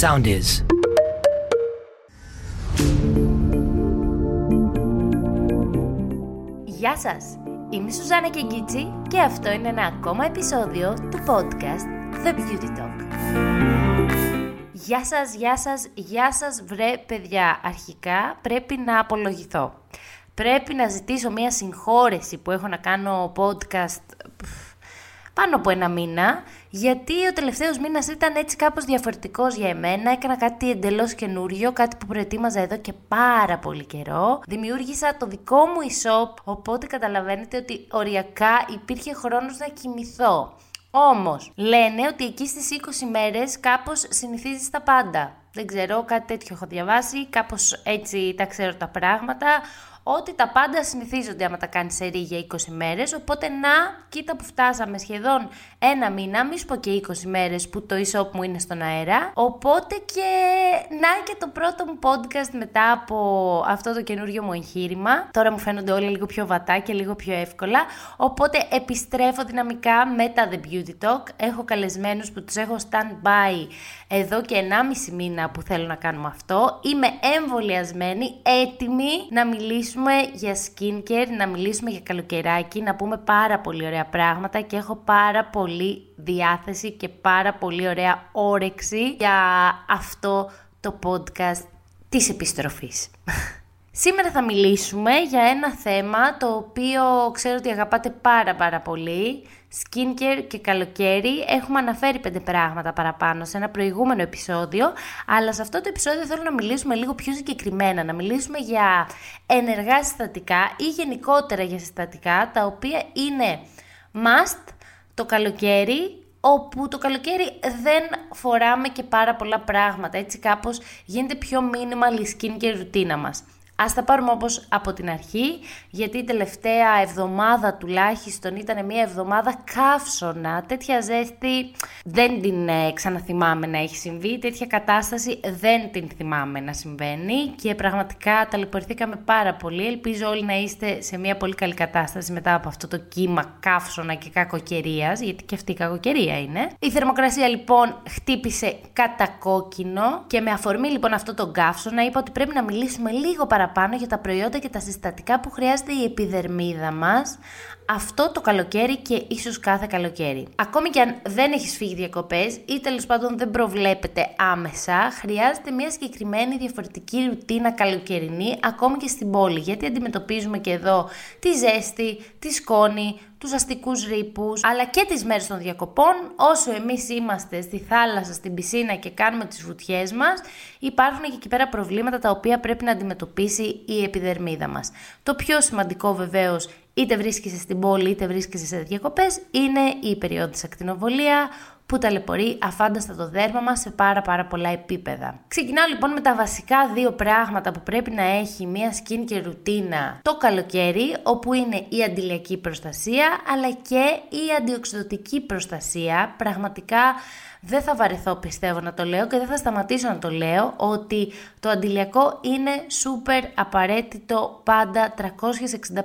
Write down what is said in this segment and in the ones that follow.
Sound is. Γεια σας! Είμαι η Σουζάνα Κεγκίτσι και αυτό είναι ένα ακόμα επεισόδιο του podcast The Beauty Talk. Γεια σας, γεια σας, γεια σας βρε παιδιά. Αρχικά πρέπει να απολογηθώ. Πρέπει να ζητήσω μια συγχώρεση που έχω να κάνω podcast πάνω από ένα μήνα, γιατί ο τελευταίος μήνας ήταν έτσι κάπως διαφορετικός για εμένα. Έκανα κάτι εντελώς καινούριο, κάτι που προετοίμαζα εδώ και πάρα πολύ καιρό. Δημιούργησα το δικό μου e-shop, οπότε καταλαβαίνετε ότι οριακά υπήρχε χρόνος να κοιμηθώ. Όμως, λένε ότι εκεί στις 20 μέρες κάπως συνηθίζεις τα πάντα. Δεν ξέρω, κάτι τέτοιο έχω διαβάσει, κάπως έτσι τα ξέρω τα πράγματα ότι τα πάντα συνηθίζονται άμα τα κάνεις σε για 20 μέρες, οπότε να, κοίτα που φτάσαμε σχεδόν ένα μήνα, μη σου πω και 20 μέρες που το e-shop μου είναι στον αέρα, οπότε και να και το πρώτο μου podcast μετά από αυτό το καινούριο μου εγχείρημα. Τώρα μου φαίνονται όλα λίγο πιο βατά και λίγο πιο εύκολα, οπότε επιστρέφω δυναμικά με τα The Beauty Talk. Έχω καλεσμένους που τους έχω stand by εδώ και 1,5 μήνα που θέλω να κάνουμε αυτό. Είμαι εμβολιασμένη, έτοιμη να μιλήσω μιλήσουμε για skincare, να μιλήσουμε για καλοκαιράκι, να πούμε πάρα πολύ ωραία πράγματα και έχω πάρα πολύ διάθεση και πάρα πολύ ωραία όρεξη για αυτό το podcast της επιστροφής. Σήμερα θα μιλήσουμε για ένα θέμα το οποίο ξέρω ότι αγαπάτε πάρα πάρα πολύ. Skincare και καλοκαίρι. Έχουμε αναφέρει πέντε πράγματα παραπάνω σε ένα προηγούμενο επεισόδιο, αλλά σε αυτό το επεισόδιο θέλω να μιλήσουμε λίγο πιο συγκεκριμένα, να μιλήσουμε για ενεργά συστατικά ή γενικότερα για συστατικά, τα οποία είναι must το καλοκαίρι, όπου το καλοκαίρι δεν φοράμε και πάρα πολλά πράγματα, έτσι κάπως γίνεται πιο minimal η skincare ρουτίνα μας. Ας τα πάρουμε όπως από την αρχή, γιατί η τελευταία εβδομάδα τουλάχιστον ήταν μια εβδομάδα καύσωνα, τέτοια ζέστη δεν την ε, ξαναθυμάμαι να έχει συμβεί, τέτοια κατάσταση δεν την θυμάμαι να συμβαίνει και πραγματικά ταλαιπωρηθήκαμε πάρα πολύ. Ελπίζω όλοι να είστε σε μια πολύ καλή κατάσταση μετά από αυτό το κύμα καύσωνα και κακοκαιρίας, γιατί και αυτή η κακοκαιρία είναι. Η θερμοκρασία λοιπόν χτύπησε κατά κόκκινο και με αφορμή λοιπόν αυτό το καύσωνα είπα ότι πρέπει να μιλήσουμε λίγο παραπάνω παραπάνω για τα προϊόντα και τα συστατικά που χρειάζεται η επιδερμίδα μας αυτό το καλοκαίρι και ίσως κάθε καλοκαίρι. Ακόμη και αν δεν έχεις φύγει διακοπές ή τέλος πάντων δεν προβλέπετε άμεσα, χρειάζεται μια συγκεκριμένη διαφορετική ρουτίνα καλοκαιρινή ακόμη και στην πόλη, γιατί αντιμετωπίζουμε και εδώ τη ζέστη, τη σκόνη, τους αστικούς ρήπους, αλλά και τις μέρες των διακοπών, όσο εμείς είμαστε στη θάλασσα, στην πισίνα και κάνουμε τις βουτιές μας, υπάρχουν και εκεί πέρα προβλήματα τα οποία πρέπει να αντιμετωπίσει η επιδερμίδα μας. Το πιο σημαντικό βεβαίως είτε βρίσκεσαι στην πόλη είτε βρίσκεσαι σε διακοπές, είναι η περίοδος ακτινοβολία που ταλαιπωρεί αφάνταστα το δέρμα μας σε πάρα πάρα πολλά επίπεδα. Ξεκινάω λοιπόν με τα βασικά δύο πράγματα που πρέπει να έχει μια skin και ρουτίνα το καλοκαίρι, όπου είναι η αντιλιακή προστασία αλλά και η αντιοξυδοτική προστασία. Πραγματικά δεν θα βαρεθώ πιστεύω να το λέω και δεν θα σταματήσω να το λέω ότι το αντιλιακό είναι super απαραίτητο πάντα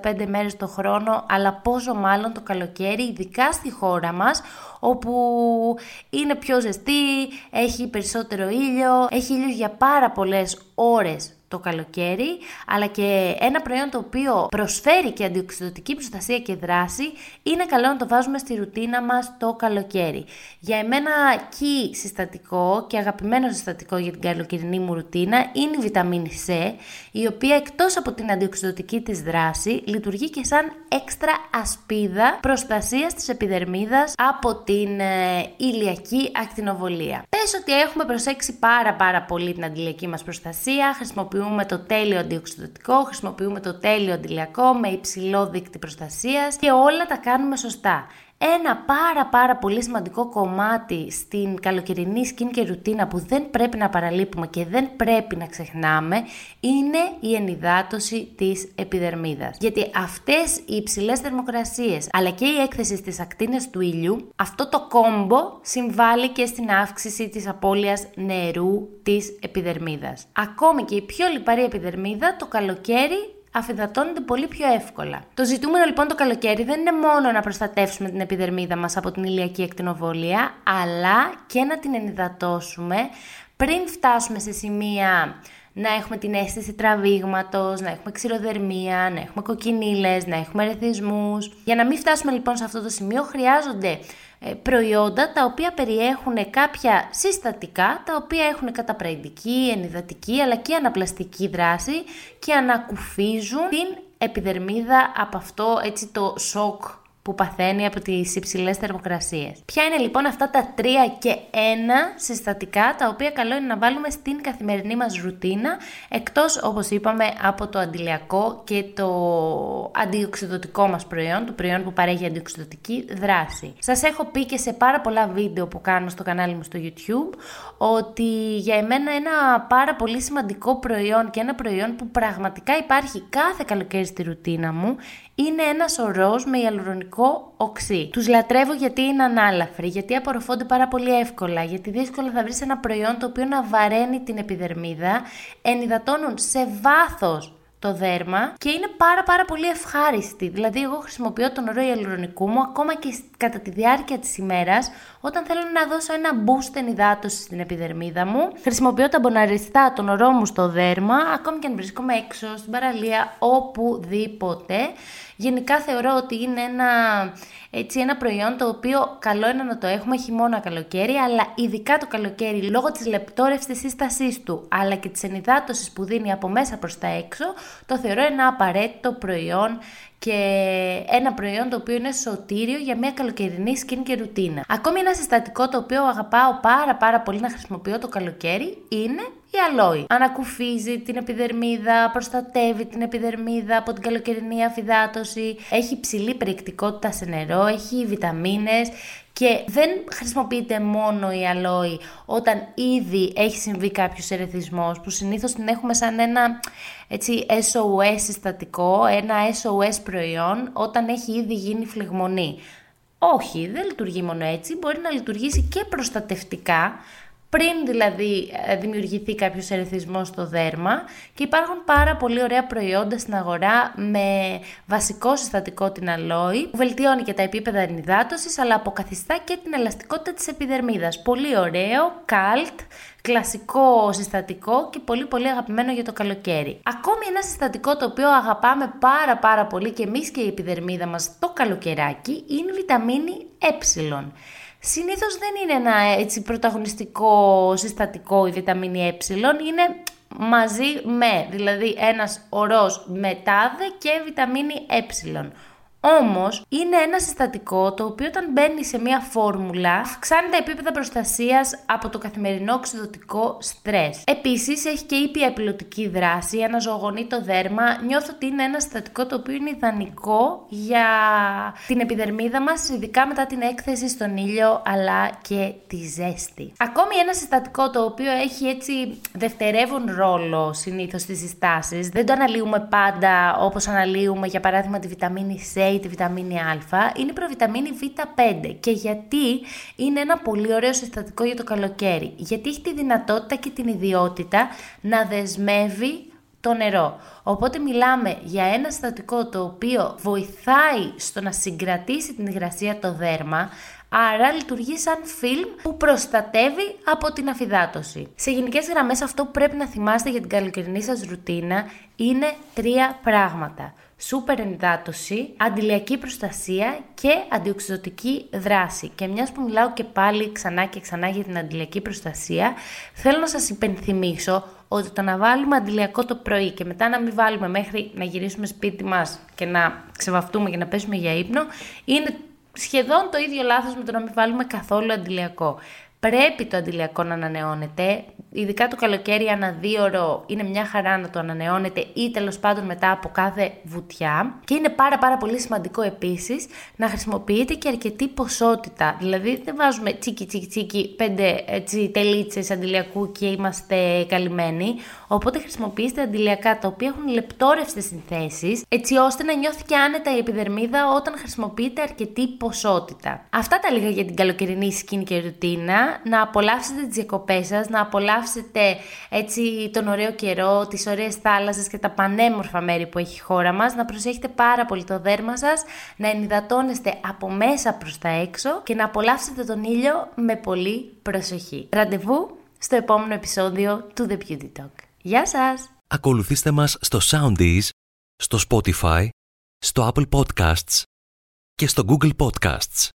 365 μέρες το χρόνο αλλά πόσο μάλλον το καλοκαίρι ειδικά στη χώρα μας όπου είναι πιο ζεστή, έχει περισσότερο ήλιο, έχει ήλιο για πάρα πολλές ώρες το καλοκαίρι, αλλά και ένα προϊόν το οποίο προσφέρει και αντιοξυδοτική προστασία και δράση, είναι καλό να το βάζουμε στη ρουτίνα μας το καλοκαίρι. Για εμένα key συστατικό και αγαπημένο συστατικό για την καλοκαιρινή μου ρουτίνα είναι η βιταμίνη C, η οποία εκτός από την αντιοξυδοτική της δράση, λειτουργεί και σαν έξτρα ασπίδα προστασίας της επιδερμίδας από την ε, ηλιακή ακτινοβολία. Πες ότι έχουμε προσέξει πάρα πάρα πολύ την αντιλιακή μας προστασία, χρησιμοποιούμε χρησιμοποιούμε το τέλειο αντιοξυδοτικό, χρησιμοποιούμε το τέλειο αντιλιακό με υψηλό δίκτυ προστασίας και όλα τα κάνουμε σωστά. Ένα πάρα πάρα πολύ σημαντικό κομμάτι στην καλοκαιρινή skin και ρουτίνα που δεν πρέπει να παραλείπουμε και δεν πρέπει να ξεχνάμε είναι η ενυδάτωση της επιδερμίδας. Γιατί αυτές οι υψηλές θερμοκρασίες αλλά και η έκθεση στις ακτίνες του ήλιου, αυτό το κόμπο συμβάλλει και στην αύξηση της απώλειας νερού της επιδερμίδας. Ακόμη και η πιο λιπαρή επιδερμίδα το καλοκαίρι αφυδατώνονται πολύ πιο εύκολα. Το ζητούμενο λοιπόν το καλοκαίρι δεν είναι μόνο να προστατεύσουμε την επιδερμίδα μας από την ηλιακή εκτινοβολία, αλλά και να την ενυδατώσουμε πριν φτάσουμε σε σημεία να έχουμε την αίσθηση τραβήγματος, να έχουμε ξηροδερμία, να έχουμε κοκκινίλες, να έχουμε ρεθισμούς. Για να μην φτάσουμε λοιπόν σε αυτό το σημείο χρειάζονται ε, προϊόντα τα οποία περιέχουν κάποια συστατικά, τα οποία έχουν καταπραϊντική, ενυδατική αλλά και αναπλαστική δράση και ανακουφίζουν την επιδερμίδα από αυτό έτσι το σοκ που παθαίνει από τις υψηλές θερμοκρασίες. Ποια είναι λοιπόν αυτά τα τρία και ένα συστατικά τα οποία καλό είναι να βάλουμε στην καθημερινή μας ρουτίνα εκτός όπως είπαμε από το αντιλιακό και το αντιοξυδοτικό μας προϊόν, το προϊόν που παρέχει αντιοξυδοτική δράση. Σας έχω πει και σε πάρα πολλά βίντεο που κάνω στο κανάλι μου στο YouTube ότι για εμένα ένα πάρα πολύ σημαντικό προϊόν και ένα προϊόν που πραγματικά υπάρχει κάθε καλοκαίρι στη ρουτίνα μου είναι ένας ορό με ιαλουρονικό οξύ. Τους λατρεύω γιατί είναι ανάλαφροι, γιατί απορροφώνται πάρα πολύ εύκολα, γιατί δύσκολα θα βρεις ένα προϊόν το οποίο να βαραίνει την επιδερμίδα, ενυδατώνουν σε βάθος το δέρμα και είναι πάρα πάρα πολύ ευχάριστη. Δηλαδή εγώ χρησιμοποιώ τον ορό ιαλουρονικού μου ακόμα και κατά τη διάρκεια της ημέρας όταν θέλω να δώσω ένα boost ενυδάτωση στην επιδερμίδα μου. Χρησιμοποιώ τα μποναριστά τον ορό μου στο δέρμα ακόμη και αν βρίσκομαι έξω, στην παραλία, οπουδήποτε. Γενικά θεωρώ ότι είναι ένα, έτσι, ένα προϊόν το οποίο καλό είναι να το έχουμε χειμώνα καλοκαίρι, αλλά ειδικά το καλοκαίρι λόγω της λεπτόρευσης σύστασής του, αλλά και της ενυδάτωσης που δίνει από μέσα προς τα έξω, το θεωρώ ένα απαραίτητο προϊόν και ένα προϊόν το οποίο είναι σωτήριο για μια καλοκαιρινή skin και ρουτίνα. Ακόμη ένα συστατικό το οποίο αγαπάω πάρα πάρα πολύ να χρησιμοποιώ το καλοκαίρι είναι η αλόη. Ανακουφίζει την επιδερμίδα, προστατεύει την επιδερμίδα από την καλοκαιρινή αφυδάτωση, έχει ψηλή περιεκτικότητα σε νερό, έχει βιταμίνες και δεν χρησιμοποιείται μόνο η αλόη όταν ήδη έχει συμβεί κάποιος ερεθισμός, που συνήθως την έχουμε σαν ένα έτσι, SOS συστατικό, ένα SOS προϊόν, όταν έχει ήδη γίνει φλεγμονή. Όχι, δεν λειτουργεί μόνο έτσι, μπορεί να λειτουργήσει και προστατευτικά, πριν δηλαδή ε, δημιουργηθεί κάποιος ερεθισμός στο δέρμα και υπάρχουν πάρα πολύ ωραία προϊόντα στην αγορά με βασικό συστατικό την αλόη που βελτιώνει και τα επίπεδα ενυδάτωσης αλλά αποκαθιστά και την ελαστικότητα της επιδερμίδας. Πολύ ωραίο, καλτ, κλασικό συστατικό και πολύ πολύ αγαπημένο για το καλοκαίρι. Ακόμη ένα συστατικό το οποίο αγαπάμε πάρα πάρα πολύ και εμείς και η επιδερμίδα μας το καλοκαιράκι είναι η βιταμίνη ε. Συνήθως δεν είναι ένα έτσι πρωταγωνιστικό συστατικό η βιταμίνη ε, είναι μαζί με, δηλαδή ένας ορός με τάδε και βιταμίνη ε. Όμως είναι ένα συστατικό το οποίο όταν μπαίνει σε μια φόρμουλα αυξάνει τα επίπεδα προστασίας από το καθημερινό οξυδοτικό στρες. Επίσης έχει και ήπια επιλοτική δράση, αναζωογονεί το δέρμα. Νιώθω ότι είναι ένα συστατικό το οποίο είναι ιδανικό για την επιδερμίδα μας, ειδικά μετά την έκθεση στον ήλιο αλλά και τη ζέστη. Ακόμη ένα συστατικό το οποίο έχει έτσι δευτερεύον ρόλο συνήθως στις συστάσεις. Δεν το αναλύουμε πάντα όπως αναλύουμε για παράδειγμα τη βιταμίνη C τη βιταμίνη Α, είναι η προβιταμίνη Β5. Και γιατί είναι ένα πολύ ωραίο συστατικό για το καλοκαίρι. Γιατί έχει τη δυνατότητα και την ιδιότητα να δεσμεύει το νερό. Οπότε μιλάμε για ένα συστατικό το οποίο βοηθάει στο να συγκρατήσει την υγρασία το δέρμα, άρα λειτουργεί σαν φιλμ που προστατεύει από την αφυδάτωση. Σε γενικές γραμμές αυτό που πρέπει να θυμάστε για την καλοκαιρινή σας ρουτίνα είναι τρία πράγματα σούπερ ενυδάτωση, αντιλιακή προστασία και αντιοξυδοτική δράση. Και μιας που μιλάω και πάλι ξανά και ξανά για την αντιλιακή προστασία, θέλω να σας υπενθυμίσω ότι το να βάλουμε αντιλιακό το πρωί και μετά να μην βάλουμε μέχρι να γυρίσουμε σπίτι μας και να ξεβαφτούμε και να πέσουμε για ύπνο, είναι σχεδόν το ίδιο λάθος με το να μην βάλουμε καθόλου αντιλιακό. Πρέπει το αντιλιακό να ανανεώνεται, ειδικά το καλοκαίρι ένα δίωρο είναι μια χαρά να το ανανεώνετε ή τέλος πάντων μετά από κάθε βουτιά. Και είναι πάρα πάρα πολύ σημαντικό επίσης να χρησιμοποιείτε και αρκετή ποσότητα. Δηλαδή δεν βάζουμε τσίκι τσίκι τσίκι πέντε έτσι, τελίτσες αντιλιακού και είμαστε καλυμμένοι. Οπότε χρησιμοποιήστε αντιλιακά τα οποία έχουν λεπτόρευστες συνθέσεις έτσι ώστε να νιώθει και άνετα η επιδερμίδα όταν χρησιμοποιείτε αρκετή ποσότητα. Αυτά τα λίγα για την καλοκαιρινή skin και ρουτίνα. Να απολαύσετε τις διακοπές σας, να απολαύσετε απολαύσετε έτσι τον ωραίο καιρό, τις ωραίες θάλασσες και τα πανέμορφα μέρη που έχει η χώρα μας, να προσέχετε πάρα πολύ το δέρμα σας, να ενυδατώνεστε από μέσα προς τα έξω και να απολαύσετε τον ήλιο με πολύ προσοχή. Ραντεβού στο επόμενο επεισόδιο του The Beauty Talk. Γεια σας! Ακολουθήστε μας στο Soundees, στο Spotify, στο Apple Podcasts και στο Google Podcasts.